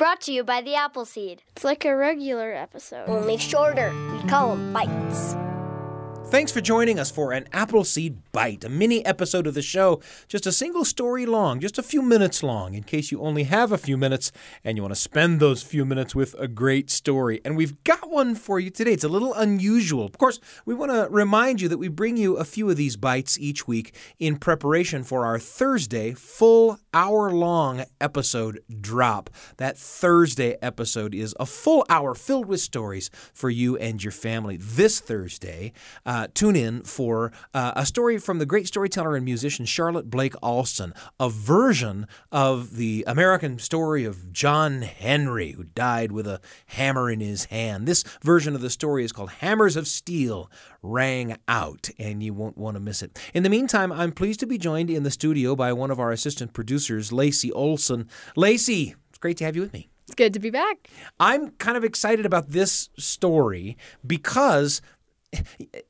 Brought to you by the Appleseed. It's like a regular episode. Only shorter. We call them bites. Thanks for joining us for an Appleseed Bite, a mini episode of the show, just a single story long, just a few minutes long, in case you only have a few minutes and you want to spend those few minutes with a great story. And we've got one for you today. It's a little unusual. Of course, we want to remind you that we bring you a few of these bites each week in preparation for our Thursday full hour long episode drop. That Thursday episode is a full hour filled with stories for you and your family. This Thursday, uh, tune in for uh, a story from the great storyteller and musician Charlotte Blake Alston, a version of the American story of John Henry, who died with a hammer in his hand. This version of the story is called Hammers of Steel Rang Out, and you won't want to miss it. In the meantime, I'm pleased to be joined in the studio by one of our assistant producers, Lacey Olson. Lacey, it's great to have you with me. It's good to be back. I'm kind of excited about this story because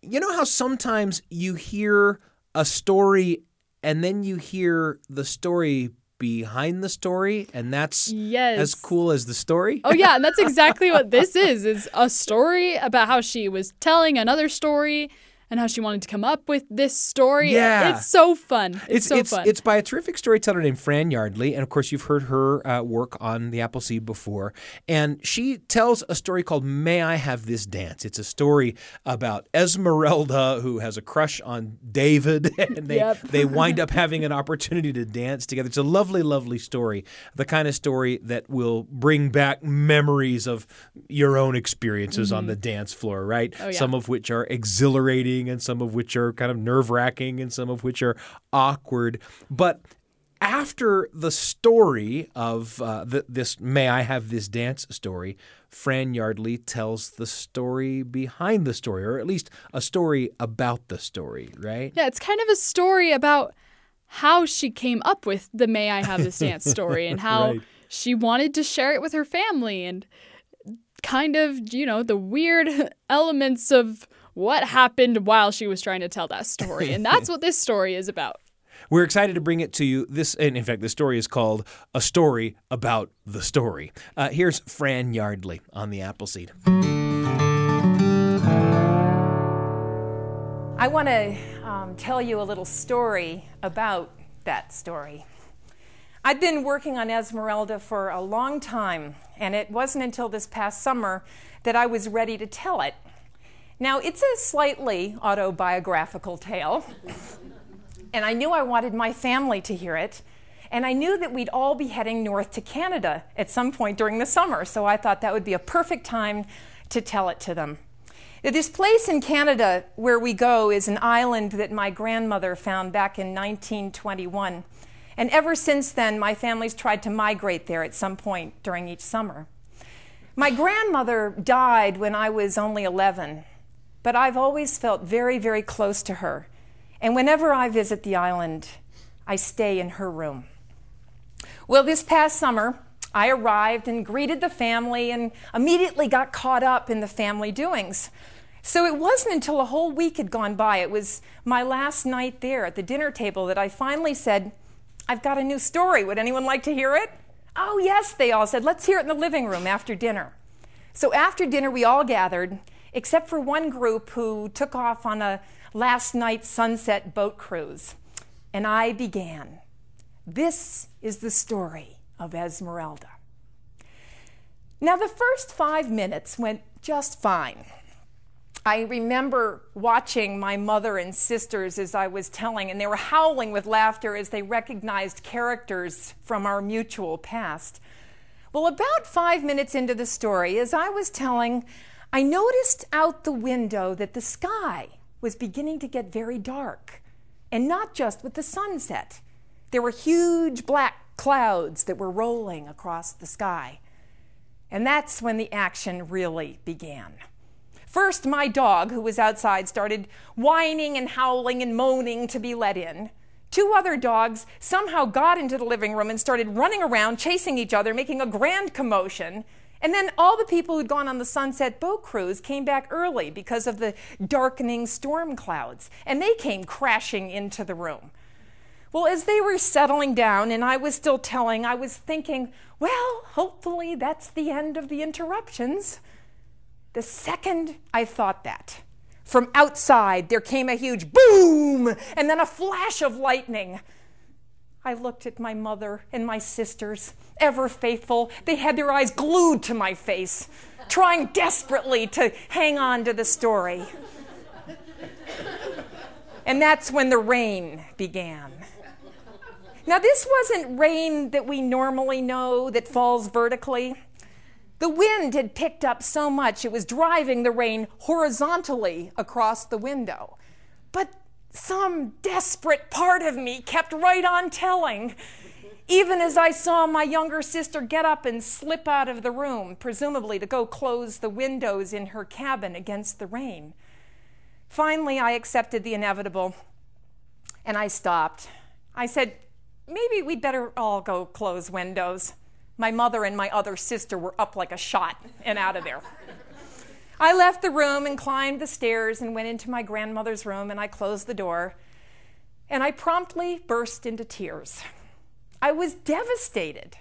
you know how sometimes you hear a story and then you hear the story behind the story and that's yes. as cool as the story oh yeah and that's exactly what this is is a story about how she was telling another story and how she wanted to come up with this story. Yeah. It's so fun. It's, it's so it's, fun. It's by a terrific storyteller named Fran Yardley. And of course, you've heard her uh, work on the Appleseed before. And she tells a story called May I Have This Dance? It's a story about Esmeralda, who has a crush on David, and they, Yep. they wind up having an opportunity to dance together. It's a lovely, lovely story. The kind of story that will bring back memories of your own experiences on the dance floor, right? Mm-hmm. Oh, yeah. Some of which are exhilarating and some of which are kind of nerve wracking and some of which are awkward. But after the story of uh, th- this May I Have This Dance story, Fran Yardley tells the story behind the story, or at least a story about the story, right? yeah, it's kind of a story about how she came up with the May I Have This Dance story and how Right. she wanted to share it with her family and kind of, you know, the weird elements of what happened while she was trying to tell that story. And that's what this story is about. We're excited to bring it to you. This, and in fact, the story is called "A Story About the Story." Uh, here's Fran Yardley on the Appleseed. I want to um, tell you a little story about that story. I'd been working on Esmeralda for a long time, and it wasn't until this past summer that I was ready to tell it. Now, it's a slightly autobiographical tale, and I knew I wanted my family to hear it. And I knew that we'd all be heading north to Canada at some point during the summer, so I thought that would be a perfect time to tell it to them. This place in Canada where we go is an island that my grandmother found back in 1921. And ever since then, my family's tried to migrate there at some point during each summer. My grandmother died when I was only 11, but I've always felt very, very close to her. And whenever I visit the island, I stay in her room. Well, this past summer, I arrived and greeted the family and immediately got caught up in the family doings. So it wasn't until a whole week had gone by, it was my last night there at the dinner table, that I finally said, I've got a new story. Would anyone like to hear it? Oh, yes, they all said. Let's hear it in the living room after dinner. So after dinner, we all gathered, except for one group who took off on a last night sunset boat cruise. And I began. This is the story of Esmeralda. Now, the first five minutes went just fine. I remember watching my mother and sisters as I was telling, and they were howling with laughter as they recognized characters from our mutual past. Well, about five minutes into the story, as I was telling, I noticed out the window that the sky was beginning to get very dark, and not just with the sunset. There were huge black clouds that were rolling across the sky. And that's when the action really began. First, my dog, who was outside, started whining and howling and moaning to be let in. Two other dogs somehow got into the living room and started running around, chasing each other, making a grand commotion. And then all the people who'd gone on the sunset boat cruise came back early because of the darkening storm clouds, and they came crashing into the room. Well, as they were settling down and I was still telling, I was thinking, well, hopefully that's the end of the interruptions. The second I thought that, from outside there came a huge boom and then a flash of lightning. I looked at my mother and my sisters, ever faithful. They had their eyes glued to my face, trying desperately to hang on to the story. And that's when the rain began. Now, this wasn't rain that we normally know that falls vertically. The wind had picked up so much it was driving the rain horizontally across the window. But some desperate part of me kept right on telling, even as I saw my younger sister get up and slip out of the room, presumably to go close the windows in her cabin against the rain. Finally, I accepted the inevitable and I stopped. I said, maybe we'd better all go close windows. My mother and my other sister were up like a shot and out of there. I left the room and climbed the stairs and went into my grandmother's room and I closed the door. And I promptly burst into tears. I was devastated.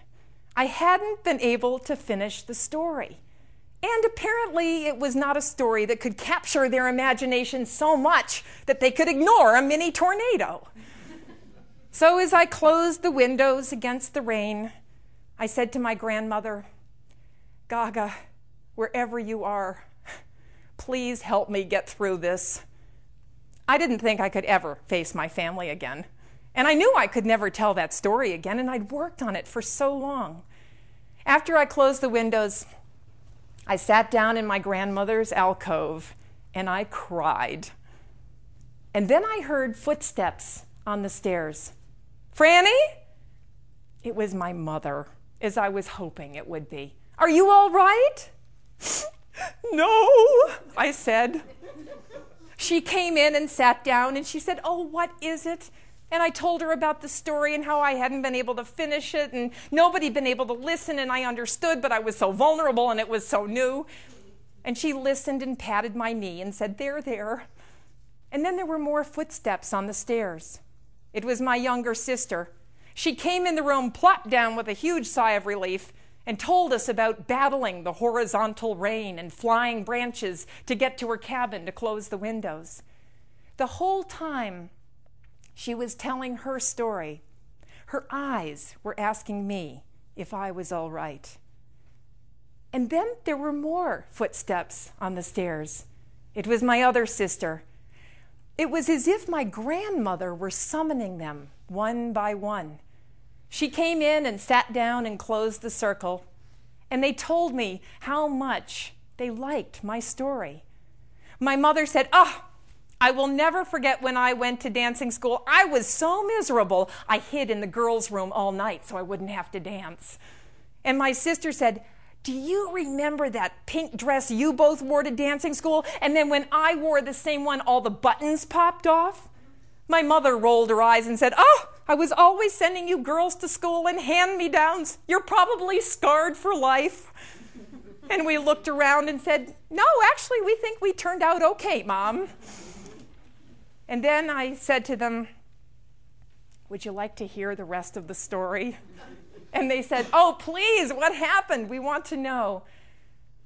I hadn't been able to finish the story. And apparently, it was not a story that could capture their imagination so much that they could ignore a mini tornado. so, as I closed the windows against the rain, I said to my grandmother, Gaga, wherever you are, please help me get through this. I didn't think I could ever face my family again. And I knew I could never tell that story again, and I'd worked on it for so long. After I closed the windows, I sat down in my grandmother's alcove and I cried. And then I heard footsteps on the stairs. Franny? It was my mother, as I was hoping it would be. Are you all right? No, I said. She came in and sat down and she said, Oh, what is it? And I told her about the story and how I hadn't been able to finish it and nobody been able to listen and I understood, but I was so vulnerable and it was so new. And she listened and patted my knee and said, There, there. And then there were more footsteps on the stairs. It was my younger sister. She came in the room, plopped down with a huge sigh of relief, and told us about battling the horizontal rain and flying branches to get to her cabin to close the windows. The whole time, she was telling her story. Her eyes were asking me if I was all right. And then there were more footsteps on the stairs. It was my other sister. It was as if my grandmother were summoning them one by one. She came in and sat down and closed the circle, and they told me how much they liked my story. My mother said, Oh, I will never forget when I went to dancing school. I was so miserable, I hid in the girls' room all night so I wouldn't have to dance. And my sister said, Do you remember that pink dress you both wore to dancing school? And then when I wore the same one, all the buttons popped off? My mother rolled her eyes and said, Oh, I was always sending you girls to school in hand me downs. You're probably scarred for life. And we looked around and said, No, actually, we think we turned out okay, Mom. And then I said to them, Would you like to hear the rest of the story? And they said, Oh, please, what happened? We want to know.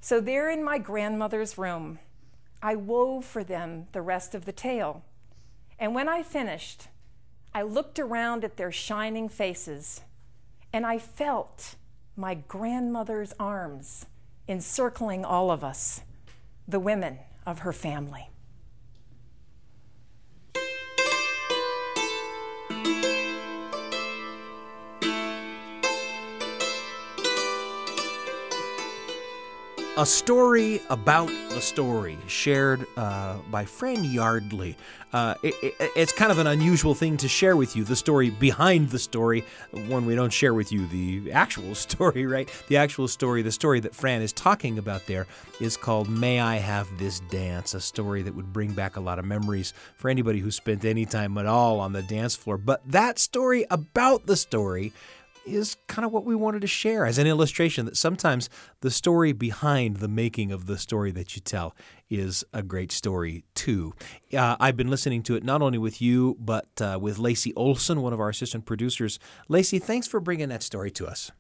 So, there in my grandmother's room, I wove for them the rest of the tale. And when I finished, I looked around at their shining faces and I felt my grandmother's arms encircling all of us, the women of her family. A story about the story, shared uh, by Fran Yardley. Uh, it, it, it's kind of an unusual thing to share with you, the story behind the story, one we don't share with you the actual story, right? The actual story, the story that Fran is talking about there, is called May I Have This Dance, a story that would bring back a lot of memories for anybody who spent any time at all on the dance floor. But that story about the story is kind of what we wanted to share as an illustration that sometimes the story behind the making of the story that you tell is a great story too. Uh, I've been listening to it not only with you, but uh, with Lacey Olson, one of our assistant producers. Lacey, thanks for bringing that story to us.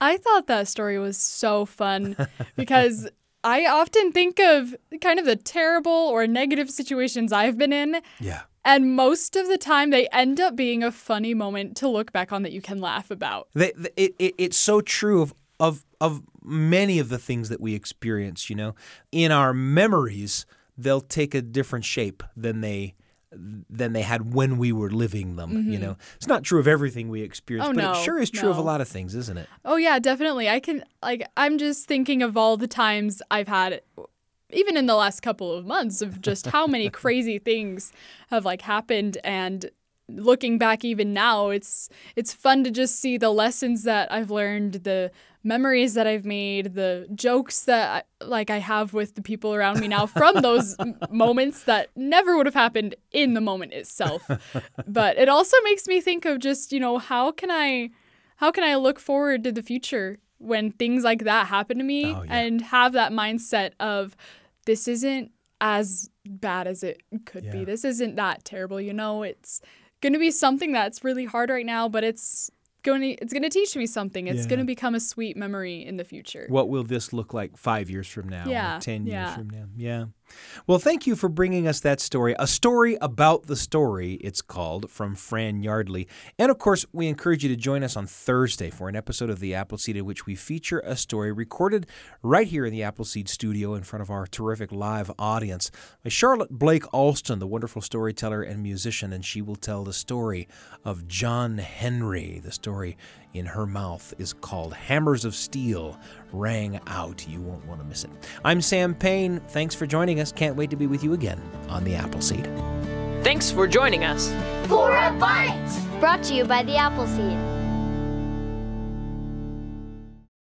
I thought that story was so fun because I often think of kind of the terrible or negative situations I've been in. Yeah. And most of the time, they end up being a funny moment to look back on that you can laugh about. They, it, it, it's so true of, of, of many of the things that we experience, you know. In our memories, they'll take a different shape than they than they had when we were living them. Mm-hmm. You know, it's not true of everything we experience, oh, but no, it sure is true no. of a lot of things, isn't it? Oh yeah, definitely. I can like I'm just thinking of all the times I've had even in the last couple of months of just how many crazy things have like happened and looking back even now it's it's fun to just see the lessons that I've learned the memories that I've made the jokes that I, like I have with the people around me now from those moments that never would have happened in the moment itself but it also makes me think of just you know how can I how can I look forward to the future when things like that happen to me oh, yeah. and have that mindset of this isn't as bad as it could Yeah. be. This isn't that terrible. You know, it's going to be something that's really hard right now, but it's going to it's going to teach me something. It's Yeah. going to become a sweet memory in the future. What will this look like five years from now? Yeah, Or 10 years from now? Yeah. Well, thank you for bringing us that story. A story about the story, it's called, from Fran Yardley. And of course, we encourage you to join us on Thursday for an episode of The Appleseed in which we feature a story recorded right here in the Appleseed studio in front of our terrific live audience by Charlotte Blake Alston, the wonderful storyteller and musician. And she will tell the story of John Henry. The story in her mouth is called Hammers of Steel Rang Out. You won't want to miss it. I'm Sam Payne. Thanks for joining us. Can't wait to be with you again on The Appleseed. Thanks for joining us. For a bite! Brought to you by the Appleseed.